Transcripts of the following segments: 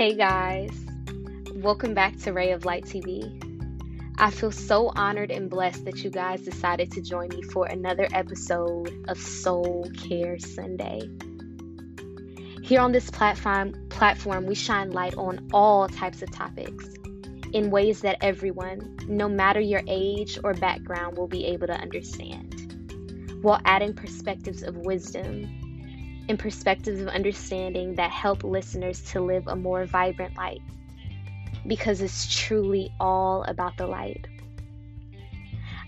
Hey guys, welcome back to Ray of Light TV. I feel so honored and blessed that you guys decided to join me for another episode of Soul Care Sunday. Here on this platform, platform we shine light on all types of topics in ways that everyone, no matter your age or background, will be able to understand, while adding perspectives of wisdom and perspectives of understanding that help listeners to live a more vibrant life because it's truly all about the light.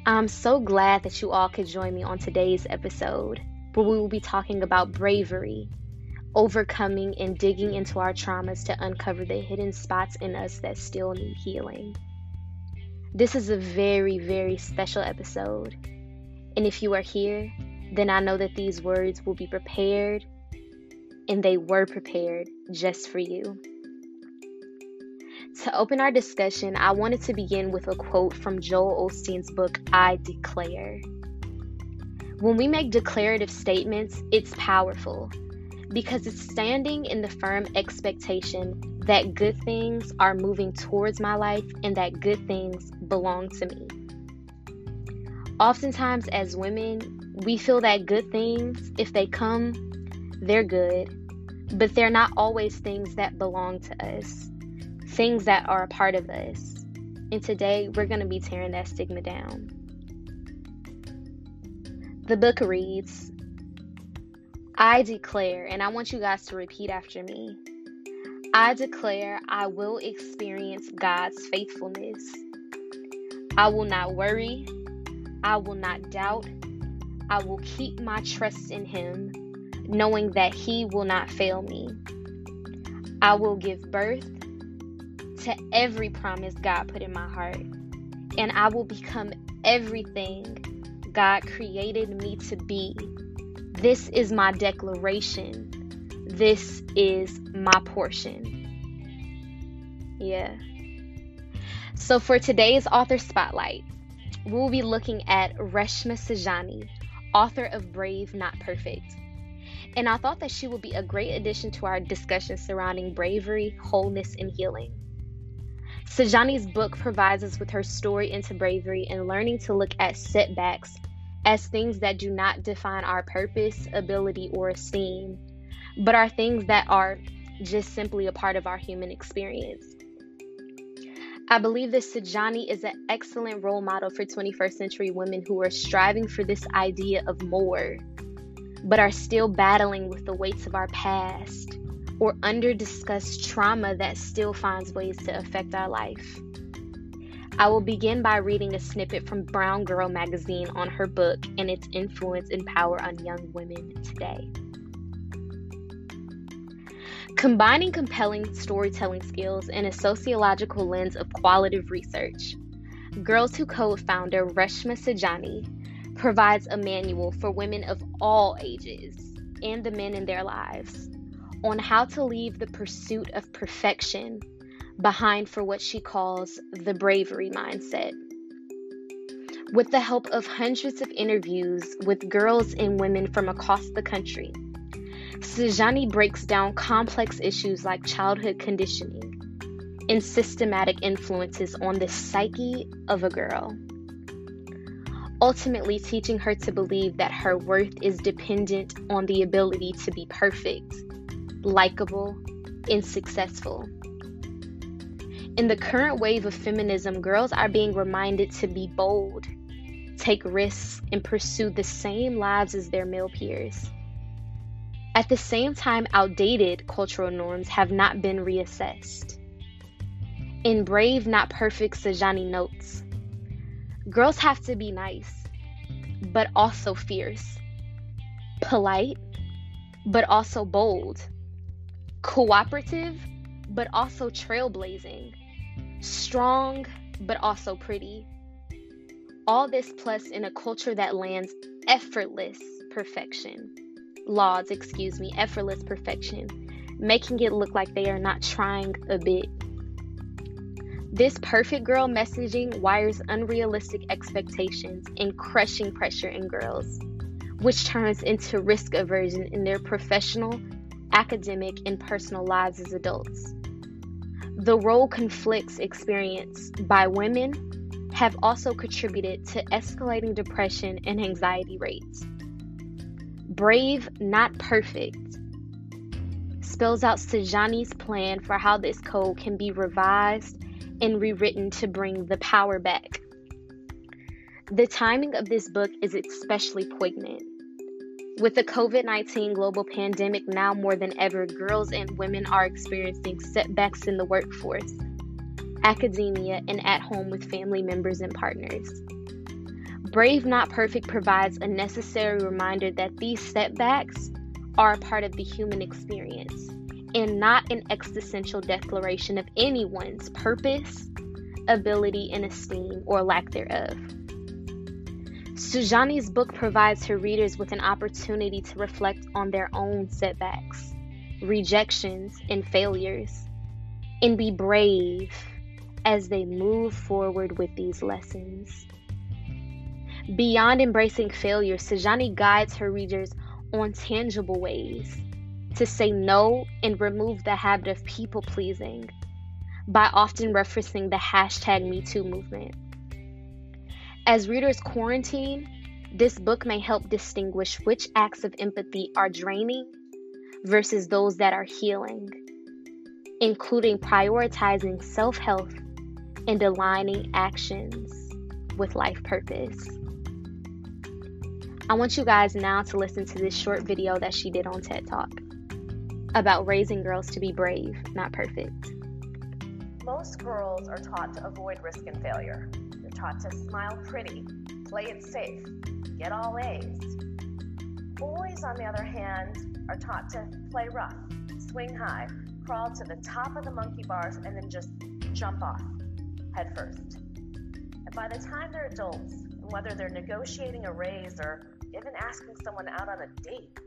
I'm so glad that you all could join me on today's episode where we will be talking about bravery, overcoming, and digging into our traumas to uncover the hidden spots in us that still need healing. This is a very, very special episode. And if you are here, then I know that these words will be prepared and they were prepared just for you. To open our discussion, I wanted to begin with a quote from Joel Osteen's book, I Declare. When we make declarative statements, it's powerful because it's standing in the firm expectation that good things are moving towards my life and that good things belong to me. Oftentimes, as women, we feel that good things, if they come, they're good, but they're not always things that belong to us, things that are a part of us. And today, we're going to be tearing that stigma down. The book reads I declare, and I want you guys to repeat after me I declare I will experience God's faithfulness. I will not worry. I will not doubt. I will keep my trust in Him, knowing that He will not fail me. I will give birth to every promise God put in my heart, and I will become everything God created me to be. This is my declaration. This is my portion. Yeah. So, for today's author spotlight, we'll be looking at Reshma Saujani, author of Brave Not Perfect. And I thought that she would be a great addition to our discussion surrounding bravery, wholeness, and healing. Saujani's book provides us with her story into bravery and learning to look at setbacks as things that do not define our purpose, ability, or esteem, but are things that are just simply a part of our human experience. I believe that Saujani is an excellent role model for 21st century women who are striving for this idea of more, but are still battling with the weights of our past or under discussed trauma that still finds ways to affect our life. I will begin by reading a snippet from Brown Girl magazine on her book and its influence and power on young women today. Combining compelling storytelling skills and a sociological lens of qualitative research, Girls Who Code founder Reshma Saujani provides a manual for women of all ages and the men in their lives on how to leave the pursuit of perfection behind for what she calls the bravery mindset. With the help of hundreds of interviews with girls and women from across the country, Saujani breaks down complex issues like childhood conditioning and systematic influences on the psyche of a girl, ultimately teaching her to believe that her worth is dependent on the ability to be perfect, likable, and successful. In the current wave of feminism, girls are being reminded to be bold, take risks, and pursue the same lives as their male peers. At the same time, outdated cultural norms have not been reassessed. In Brave Not Perfect, Saujani notes Girls have to be nice, but also fierce, polite, but also bold, cooperative, but also trailblazing, strong, but also pretty. All this plus in a culture that lands effortless perfection. Laws, excuse me, effortless perfection, making it look like they are not trying a bit. This perfect girl messaging wires unrealistic expectations and crushing pressure in girls, which turns into risk aversion in their professional, academic, and personal lives as adults. The role conflicts experienced by women have also contributed to escalating depression and anxiety rates. Brave, not perfect, spells out Saujani's plan for how this code can be revised and rewritten to bring the power back. The timing of this book is especially poignant. With the COVID 19 global pandemic now more than ever, girls and women are experiencing setbacks in the workforce, academia, and at home with family members and partners. Brave Not Perfect provides a necessary reminder that these setbacks are a part of the human experience and not an existential declaration of anyone's purpose, ability, and esteem or lack thereof. Saujani's book provides her readers with an opportunity to reflect on their own setbacks, rejections, and failures, and be brave as they move forward with these lessons. Beyond embracing failure, Sujani guides her readers on tangible ways to say no and remove the habit of people pleasing by often referencing the hashtag MeToo movement. As readers quarantine, this book may help distinguish which acts of empathy are draining versus those that are healing, including prioritizing self health and aligning actions with life purpose. I want you guys now to listen to this short video that she did on TED Talk about raising girls to be brave, not perfect. Most girls are taught to avoid risk and failure They're taught to smile pretty, play it safe, get all A's. Boys, on the other hand, are taught to play rough, swing high, crawl to the top of the monkey bars, and then just jump off head first. And by the time they're adults, whether they're negotiating a raise or even asking someone out on a date,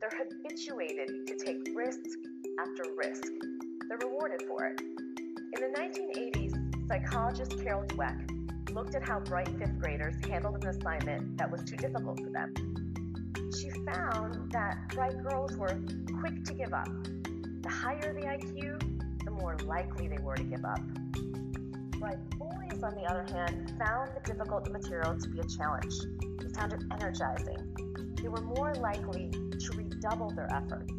they're habituated to take risk after risk. They're rewarded for it. In the 1980s, psychologist Carol Dweck looked at how bright fifth graders handled an assignment that was too difficult for them. She found that bright girls were quick to give up. The higher the IQ, the more likely they were to give up. Bright boys, on the other hand, found the difficult material to be a challenge. They found it energizing. They were more likely to redouble their efforts.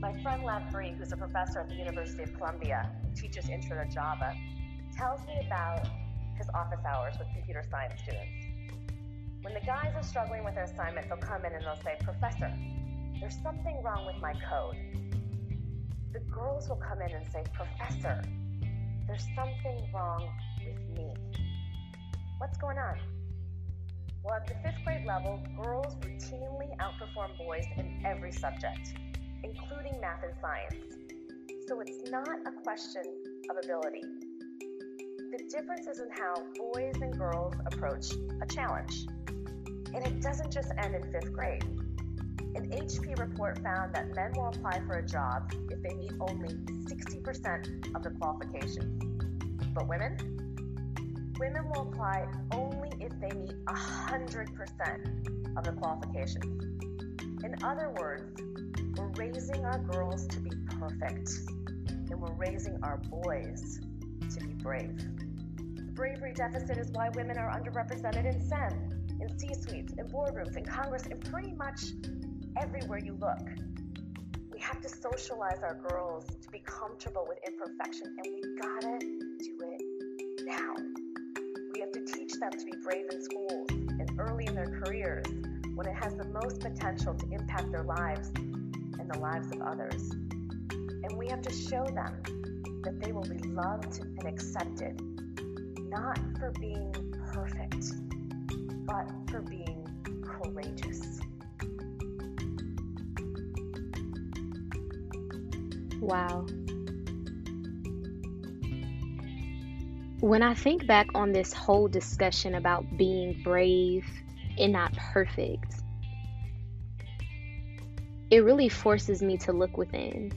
My friend Lev Brie, who's a professor at the University of Columbia, teaches Intro to Java, tells me about his office hours with computer science students. When the guys are struggling with their assignment, they'll come in and they'll say, Professor, there's something wrong with my code. The girls will come in and say, Professor, there's something wrong with me. What's going on? Well, at the fifth grade level, girls routinely outperform boys in every subject, including math and science. So it's not a question of ability, the difference is in how boys and girls approach a challenge. And it doesn't just end in fifth grade. An HP report found that men will apply for a job if they meet only 60% of the qualifications. But women? Women will apply only if they meet 100% of the qualifications. In other words, we're raising our girls to be perfect, and we're raising our boys to be brave The bravery deficit is why women are underrepresented in STEM, in C suites, in boardrooms, in Congress, and pretty much everywhere you look. We have to socialize our girls to be comfortable with imperfection, and we gotta do it now. Them to be brave in schools and early in their careers when it has the most potential to impact their lives and the lives of others. And we have to show them that they will be loved and accepted not for being perfect, but for being courageous. Wow. When I think back on this whole discussion about being brave and not perfect, it really forces me to look within.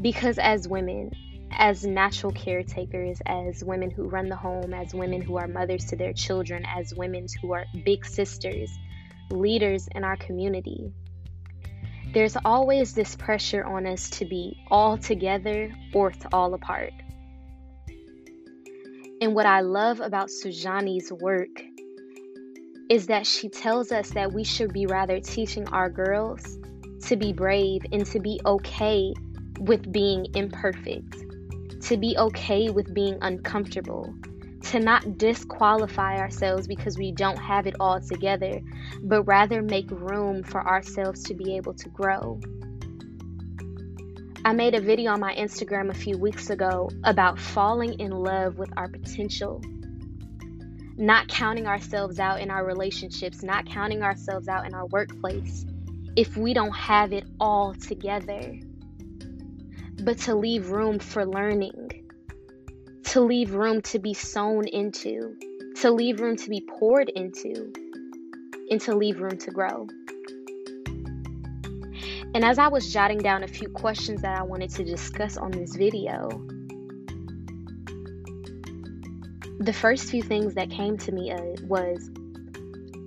Because as women, as natural caretakers, as women who run the home, as women who are mothers to their children, as women who are big sisters, leaders in our community. There's always this pressure on us to be all together or to all apart. And what I love about Saujani's work is that she tells us that we should be rather teaching our girls to be brave and to be okay with being imperfect, to be okay with being uncomfortable, to not disqualify ourselves because we don't have it all together, but rather make room for ourselves to be able to grow. I made a video on my Instagram a few weeks ago about falling in love with our potential. Not counting ourselves out in our relationships, not counting ourselves out in our workplace if we don't have it all together, but to leave room for learning to leave room to be sown into, to leave room to be poured into, and to leave room to grow. And as I was jotting down a few questions that I wanted to discuss on this video, the first few things that came to me uh, was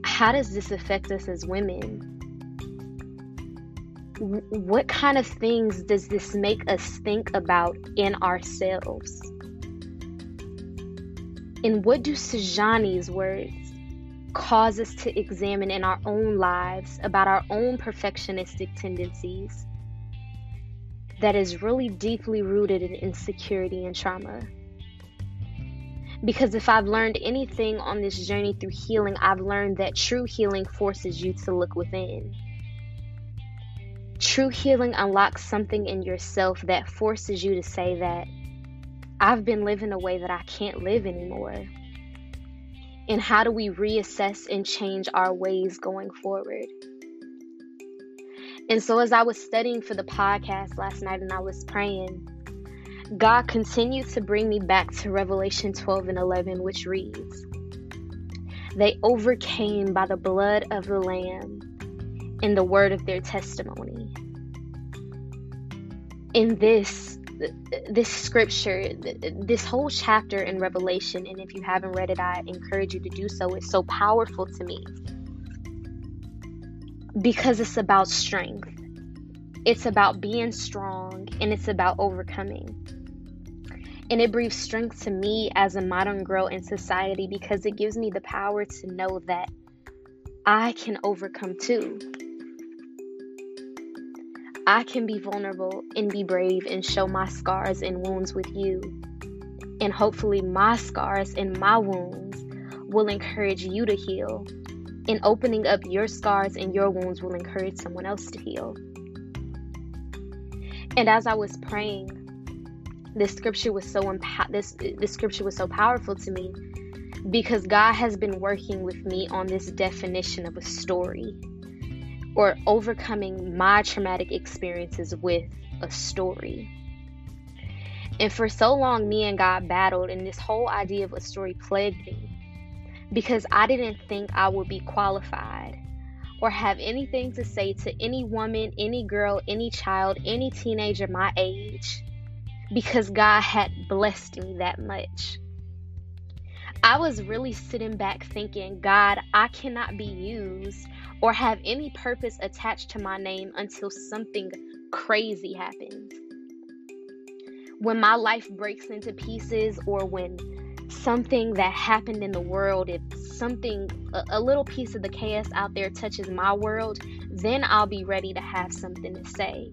how does this affect us as women? what kind of things does this make us think about in ourselves? And what do Saujani's words cause us to examine in our own lives about our own perfectionistic tendencies that is really deeply rooted in insecurity and trauma? Because if I've learned anything on this journey through healing, I've learned that true healing forces you to look within. True healing unlocks something in yourself that forces you to say that I've been living a way that I can't live anymore. And how do we reassess and change our ways going forward? And so, as I was studying for the podcast last night and I was praying, God continued to bring me back to Revelation 12 and 11, which reads They overcame by the blood of the Lamb and the word of their testimony. In this, this scripture, this whole chapter in Revelation, and if you haven't read it, I encourage you to do so. It's so powerful to me because it's about strength, it's about being strong, and it's about overcoming. And it breathes strength to me as a modern girl in society because it gives me the power to know that I can overcome too. I can be vulnerable and be brave and show my scars and wounds with you. And hopefully, my scars and my wounds will encourage you to heal. And opening up your scars and your wounds will encourage someone else to heal. And as I was praying, this scripture was so impa- this this scripture was so powerful to me because God has been working with me on this definition of a story or overcoming my traumatic experiences with a story. And for so long, me and God battled, and this whole idea of a story plagued me because I didn't think I would be qualified or have anything to say to any woman, any girl, any child, any teenager my age because God had blessed me that much. I was really sitting back thinking, God, I cannot be used or have any purpose attached to my name until something crazy happens. When my life breaks into pieces, or when something that happened in the world, if something, a, a, little piece of the chaos out there touches my world, then I'll be ready to have something to say.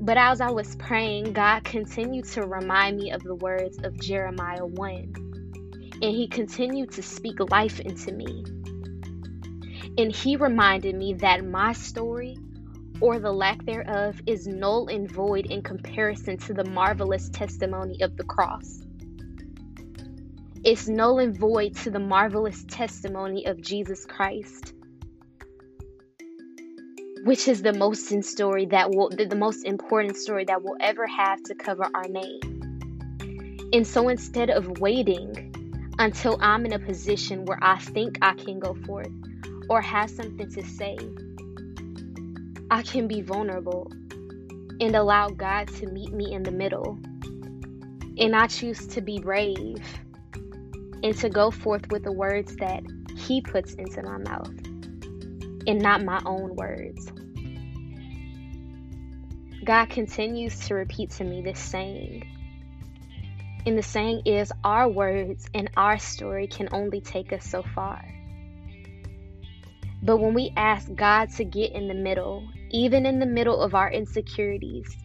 But as I was praying, God continued to remind me of the words of Jeremiah 1 and he continued to speak life into me. And he reminded me that my story, or the lack thereof, is null and void in comparison to the marvelous testimony of the cross. It's null and void to the marvelous testimony of Jesus Christ, which is the most in story that will the, the most important story that we'll ever have to cover our name. And so instead of waiting until I'm in a position where I think I can go forth or have something to say. I can be vulnerable and allow God to meet me in the middle. And I choose to be brave and to go forth with the words that He puts into my mouth. And not my own words. God continues to repeat to me this saying. And the saying is, our words and our story can only take us so far. But when we ask God to get in the middle, even in the middle of our insecurities,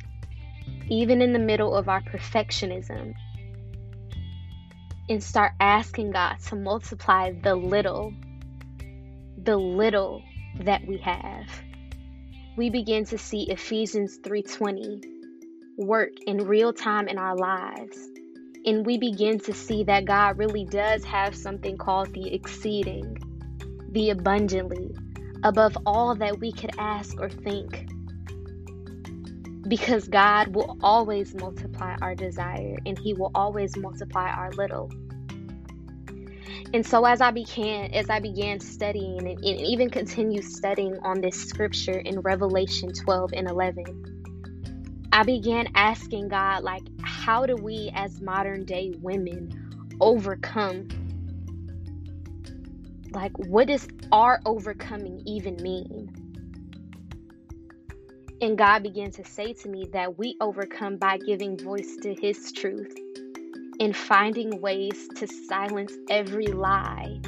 even in the middle of our perfectionism, and start asking God to multiply the little, the little that we have, we begin to see Ephesians 3:20 work in real time in our lives. And we begin to see that God really does have something called the exceeding, the abundantly, above all that we could ask or think. Because God will always multiply our desire and He will always multiply our little. And so as I began as I began studying and, and even continue studying on this scripture in Revelation 12 and 11, I began asking God like how do we as modern day women overcome like what does our overcoming even mean? And God began to say to me that we overcome by giving voice to His truth in finding ways to silence every lie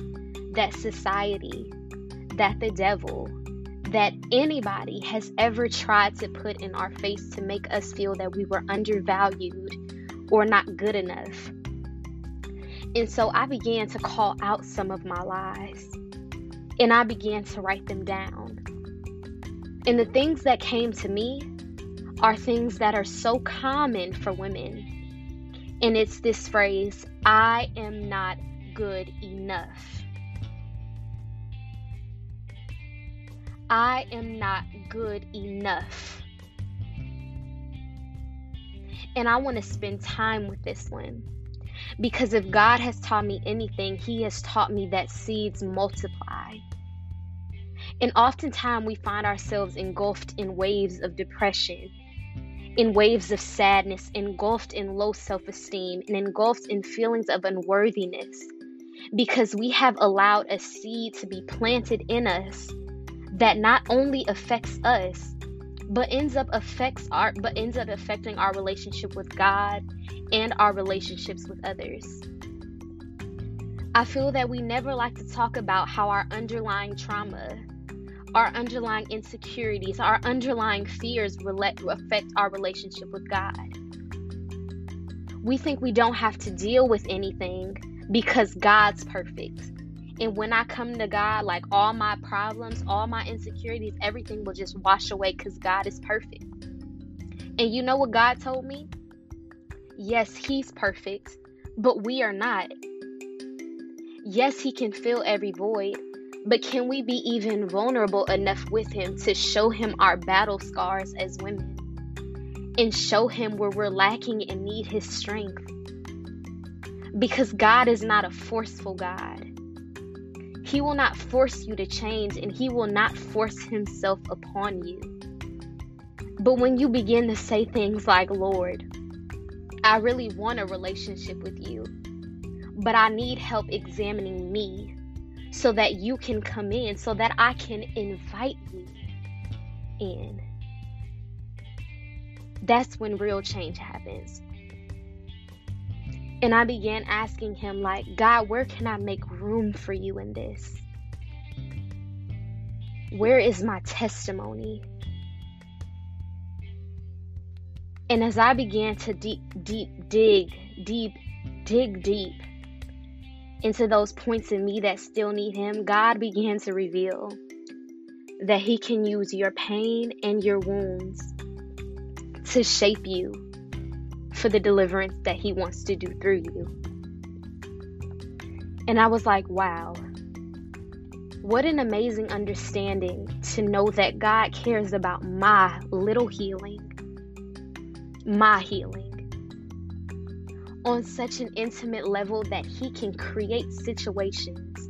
that society, that the devil, that anybody has ever tried to put in our face to make us feel that we were undervalued or not good enough. And so I began to call out some of my lies and I began to write them down. And the things that came to me are things that are so common for women and it's this phrase I am not good enough. I am not good enough. And I want to spend time with this one. Because if God has taught me anything, He has taught me that seeds multiply. And oftentimes we find ourselves engulfed in waves of depression in waves of sadness, engulfed in low self esteem, and engulfed in feelings of unworthiness because we have allowed a seed to be planted in us that not only affects us but ends up affects our but ends up affecting our relationship with God and our relationships with others. I feel that we never like to talk about how our underlying trauma our underlying insecurities, our underlying fears affect our relationship with God. We think we don't have to deal with anything because God's perfect. And when I come to God, like all my problems, all my insecurities, everything will just wash away because God is perfect. And you know what God told me? Yes, He's perfect, but we are not. Yes, He can fill every void, but can we be even vulnerable enough with Him to show Him our battle scars as women and show Him where we're lacking and need His strength? Because God is not a forceful God. He will not force you to change and He will not force Himself upon you. But when you begin to say things like, Lord, I really want a relationship with you, but I need help examining me so that you can come in, so that I can invite you in. That's when real change happens. And I began asking him, like, God, where can I make room for you in this? Where is my testimony? And as I began to deep, deep, dig, deep, dig deep, into those points in me that still need Him, God began to reveal that He can use your pain and your wounds to shape you for the deliverance that He wants to do through you. And I was like, wow, what an amazing understanding to know that God cares about my little healing, my healing on such an intimate level that He can create situations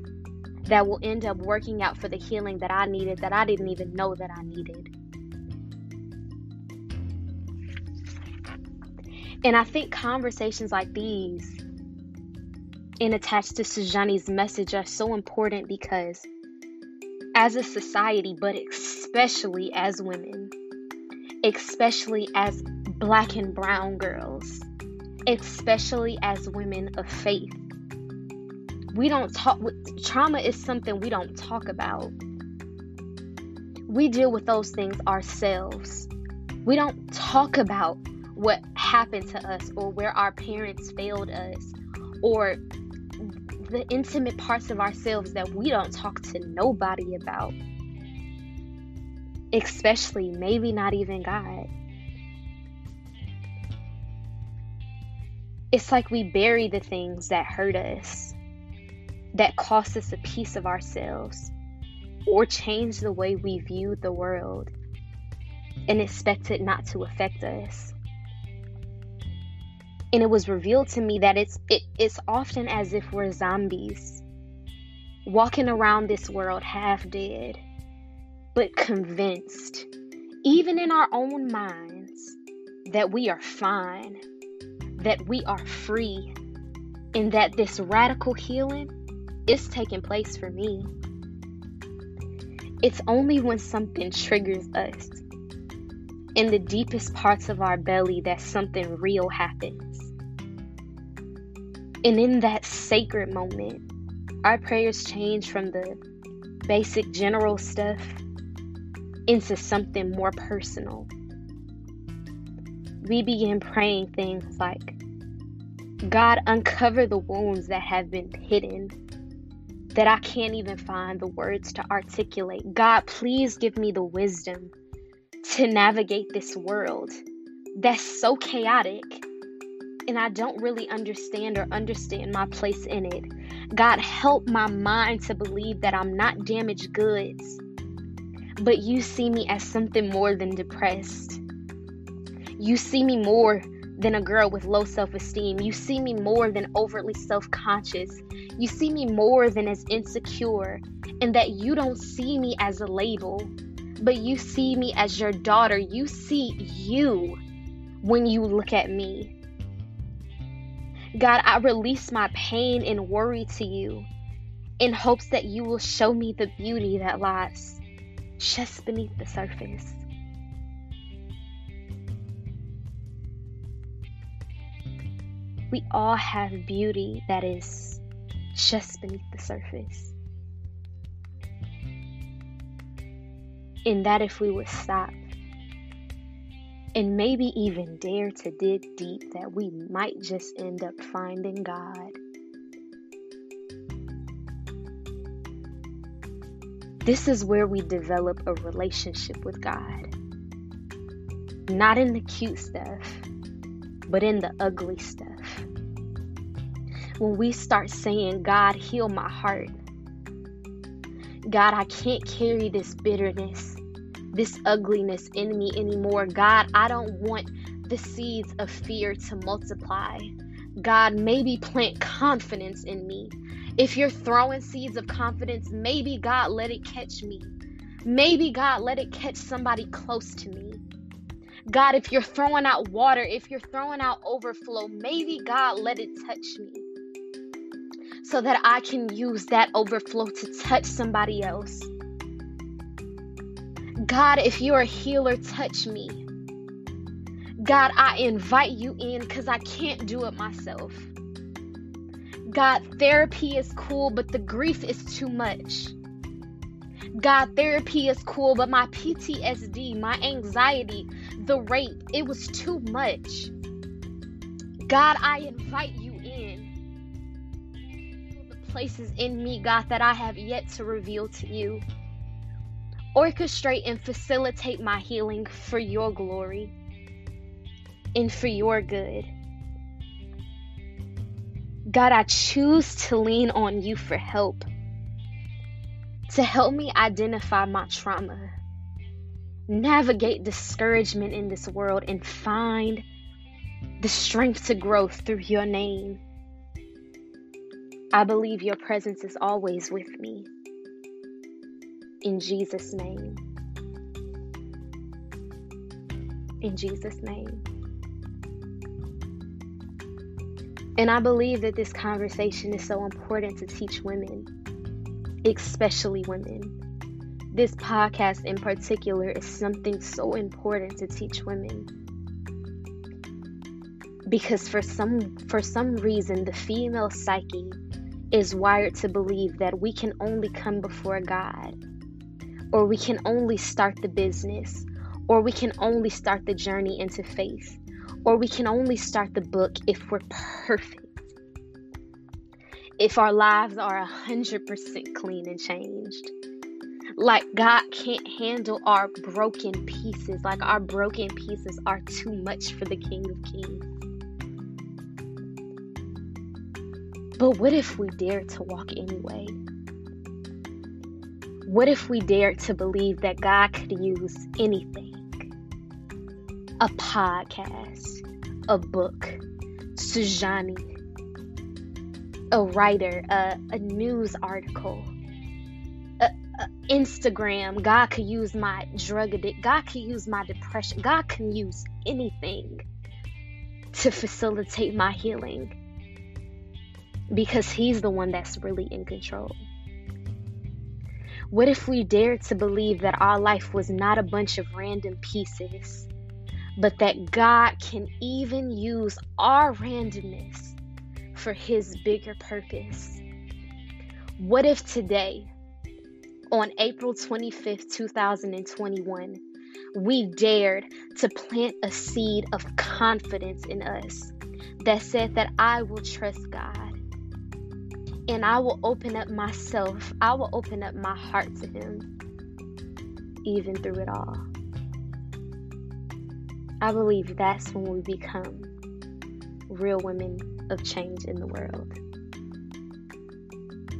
that will end up working out for the healing that I needed that I didn't even know that I needed. And I think conversations like these and attached to Saujani's message are so important because as a society, but especially as women, especially as black and brown girls, especially as women of faith. We don't talk, trauma is something we don't talk about. We deal with those things ourselves. We don't talk about what happened to us or where our parents failed us or the intimate parts of ourselves that we don't talk to nobody about. Especially, maybe not even God. It's like we bury the things that hurt us, that cost us a piece of ourselves, or change the way we view the world and expect it not to affect us. And it was revealed to me that it's it, it's often as if we're zombies walking around this world half dead but convinced even in our own minds that we are fine that we are free and that this radical healing is taking place for me it's only when something triggers us in the deepest parts of our belly that something real happens. And in that sacred moment, our prayers change from the basic general stuff into something more personal. We begin praying things like, God, uncover the wounds that have been hidden, that I can't even find the words to articulate. God, please give me the wisdom to navigate this world that's so chaotic and I don't really understand or understand my place in it. God, help my mind to believe that I'm not damaged goods, but you see me as something more than depressed. You see me more than a girl with low self esteem. You see me more than overtly self conscious. You see me more than as insecure, and that you don't see me as a label but you see me as your daughter. You see you when you look at me. God, I release my pain and worry to you in hopes that you will show me the beauty that lies just beneath the surface. We all have beauty that is just beneath the surface. in that if we would stop and maybe even dare to dig deep, that we might just end up finding God. This is where we develop a relationship with God. Not in the cute stuff, but in the ugly stuff. When we start saying, God, heal my heart. God, I can't carry this bitterness this ugliness in me anymore. God, I don't want the seeds of fear to multiply. God, maybe plant confidence in me. If you're throwing seeds of confidence, maybe God, let it catch me. Maybe God, let it catch somebody close to me. God, if you're throwing out water, if you're throwing out overflow, maybe God, let it touch me so that I can use that overflow to touch somebody else. God, if you're a healer, touch me. God, I invite you in because I can't do it myself. God, therapy is cool, but the grief is too much. God, therapy is cool, but my PTSD, my anxiety, the rape, it was too much. God, I invite you places in me, God, that I have yet to reveal to you orchestrate and facilitate my healing for your glory and for your good. God, I choose to lean on you for help, to help me identify my trauma, navigate discouragement in this world, and find the strength to grow through your name. I believe your presence is always with me in Jesus' name. In Jesus' name. And I believe that this conversation is so important to teach women, especially women, this podcast in particular is something so important to teach women because for some for some reason the female psyche is wired to believe that we can only come before God or we can only start the business or we can only start the journey into faith or we can only start the book if we're perfect. If our lives are 100% clean and changed. Like God can't handle our broken pieces. Like our broken pieces are too much for the king of kings But what if we dared to walk anyway? What if we dared to believe that God could use anything? A podcast, a book, Saujani, a writer, a, a news article, a, a Instagram. God could use my drug addict. God could use my depression. God can use anything to facilitate my healing because He's the one that's really in control. What if we dared to believe that our life was not a bunch of random pieces, but that God can even use our randomness for His bigger purpose? What if today, on April 25th, 2021, we dared to plant a seed of confidence in us that said that I will trust God and I will open up myself. I will open up my heart to Him, even through it all. I believe that's when we become real women of change in the world,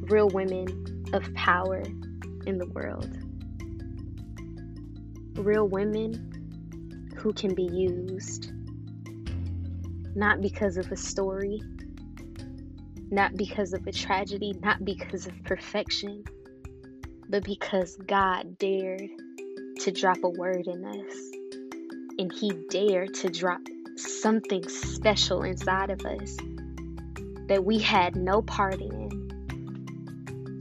real women of power in the world, real women who can be used not because of a story not because of a tragedy, not because of perfection, but because God dared to drop a word in us. And He dared to drop something special inside of us that we had no part in.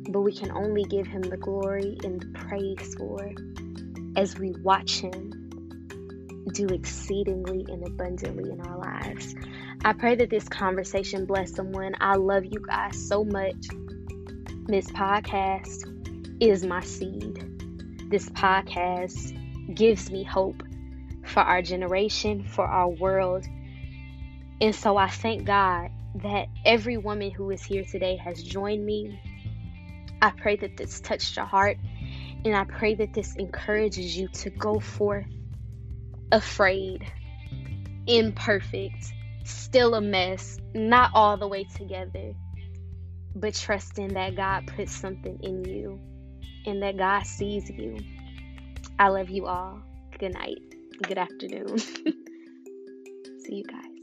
But we can only give Him the glory and the praise for as we watch Him do exceedingly and abundantly in our lives. I pray that this conversation bless someone. I love you guys so much. This podcast is my seed. This podcast gives me hope for our generation, for our world. And so I thank God that every woman who is here today has joined me. I pray that this touched your heart, and I pray that this encourages you to go forth afraid, imperfect, still a mess, not all the way together, but trusting that God puts something in you and that God sees you. I love you all. Good night. Good afternoon. See you guys.